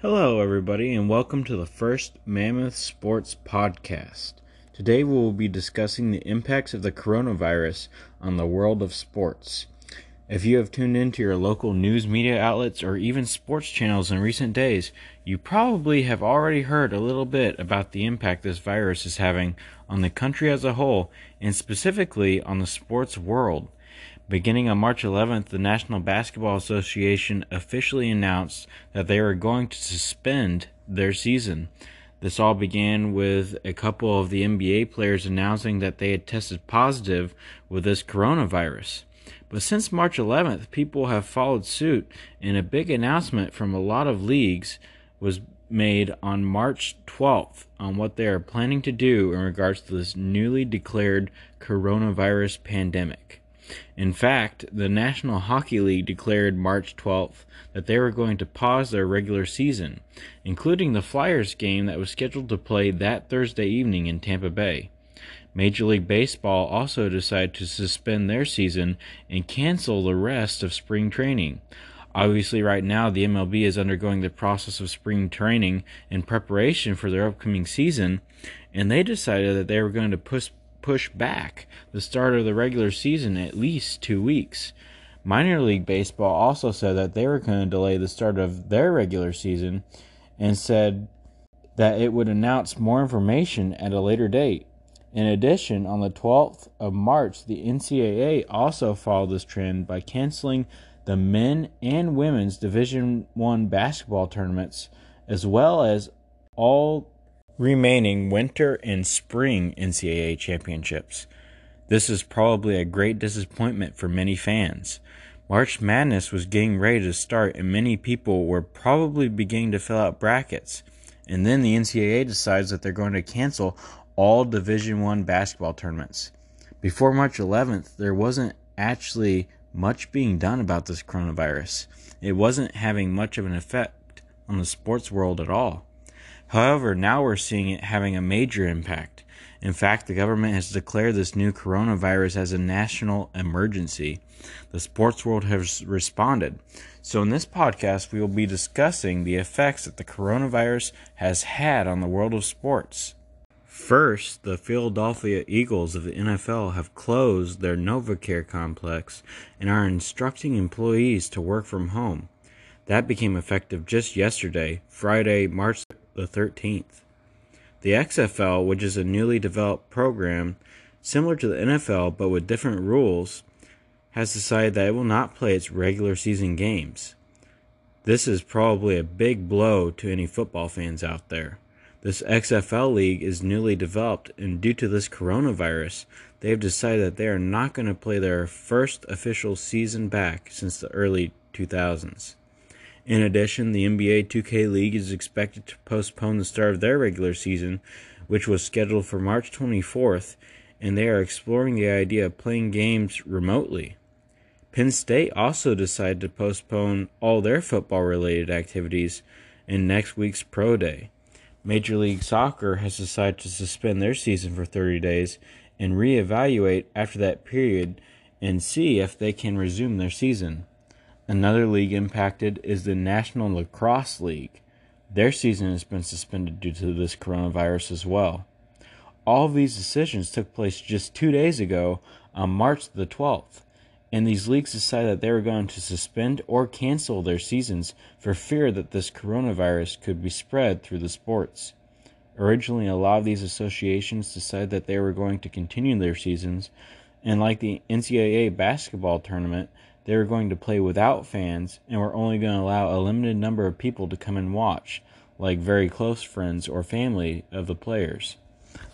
Hello, everybody, and welcome to the first Mammoth Sports Podcast. Today we will be discussing the impacts of the coronavirus on the world of sports. If you have tuned into your local news media outlets or even sports channels in recent days, you probably have already heard a little bit about the impact this virus is having on the country as a whole and specifically on the sports world. Beginning on March 11th, the National Basketball Association officially announced that they were going to suspend their season. This all began with a couple of the NBA players announcing that they had tested positive with this coronavirus. But since March 11th, people have followed suit, and a big announcement from a lot of leagues was made on March 12th on what they are planning to do in regards to this newly declared coronavirus pandemic. In fact, the National Hockey League declared March 12th that they were going to pause their regular season, including the Flyers game that was scheduled to play that Thursday evening in Tampa Bay. Major League Baseball also decided to suspend their season and cancel the rest of spring training. Obviously, right now, the MLB is undergoing the process of spring training in preparation for their upcoming season, and they decided that they were going to push push back the start of the regular season at least two weeks. Minor League Baseball also said that they were going to delay the start of their regular season and said that it would announce more information at a later date. In addition, on the 12th of March, the NCAA also followed this trend by canceling the men and women's Division 1 basketball tournaments as well as all remaining winter and spring NCAA championships. This is probably a great disappointment for many fans. March Madness was getting ready to start, and many people were probably beginning to fill out brackets. And then the NCAA decides that they're going to cancel all Division One basketball tournaments. Before March 11th, there wasn't actually much being done about this coronavirus. It wasn't having much of an effect on the sports world at all. However, now we're seeing it having a major impact. In fact, the government has declared this new coronavirus as a national emergency. The sports world has responded. So, in this podcast, we will be discussing the effects that the coronavirus has had on the world of sports. First, the Philadelphia Eagles of the NFL have closed their NovaCare complex and are instructing employees to work from home. That became effective just yesterday, Friday, March the 13th. The XFL, which is a newly developed program similar to the NFL but with different rules, has decided that it will not play its regular season games. This is probably a big blow to any football fans out there. This XFL league is newly developed, and due to this coronavirus, they have decided that they are not going to play their first official season back since the early 2000s. In addition, the NBA 2K League is expected to postpone the start of their regular season, which was scheduled for March 24th, and they are exploring the idea of playing games remotely. Penn State also decided to postpone all their football related activities in next week's Pro Day. Major League Soccer has decided to suspend their season for 30 days and reevaluate after that period and see if they can resume their season. Another league impacted is the National Lacrosse League. Their season has been suspended due to this coronavirus as well. All of these decisions took place just two days ago on March the 12th, and these leagues decided that they were going to suspend or cancel their seasons for fear that this coronavirus could be spread through the sports. Originally, a lot of these associations decided that they were going to continue their seasons, and like the NCAA basketball tournament, they were going to play without fans and were only going to allow a limited number of people to come and watch, like very close friends or family of the players.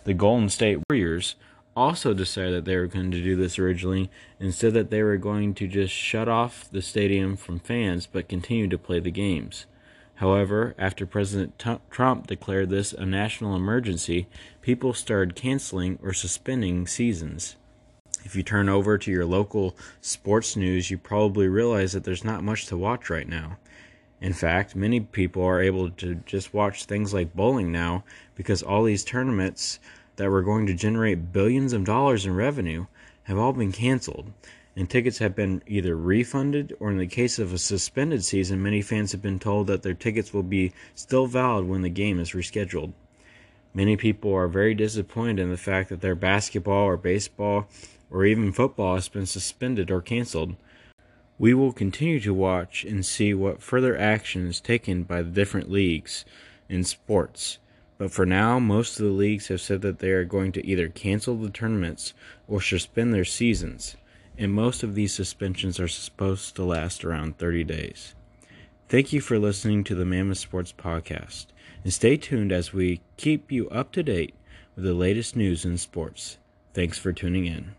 The Golden State Warriors also decided that they were going to do this originally and said that they were going to just shut off the stadium from fans but continue to play the games. However, after President Trump declared this a national emergency, people started canceling or suspending seasons. If you turn over to your local sports news, you probably realize that there's not much to watch right now. In fact, many people are able to just watch things like bowling now because all these tournaments that were going to generate billions of dollars in revenue have all been canceled. and tickets have been either refunded or, in the case of a suspended season, many fans have been told that their tickets will be still valid when the game is rescheduled. Many people are very disappointed in the fact that their basketball or baseball or even football has been suspended or canceled. We will continue to watch and see what further action is taken by the different leagues in sports. But for now, most of the leagues have said that they are going to either cancel the tournaments or suspend their seasons, and most of these suspensions are supposed to last around 30 days. Thank you for listening to the Mammoth Sports Podcast, and stay tuned as we keep you up to date with the latest news in sports. Thanks for tuning in.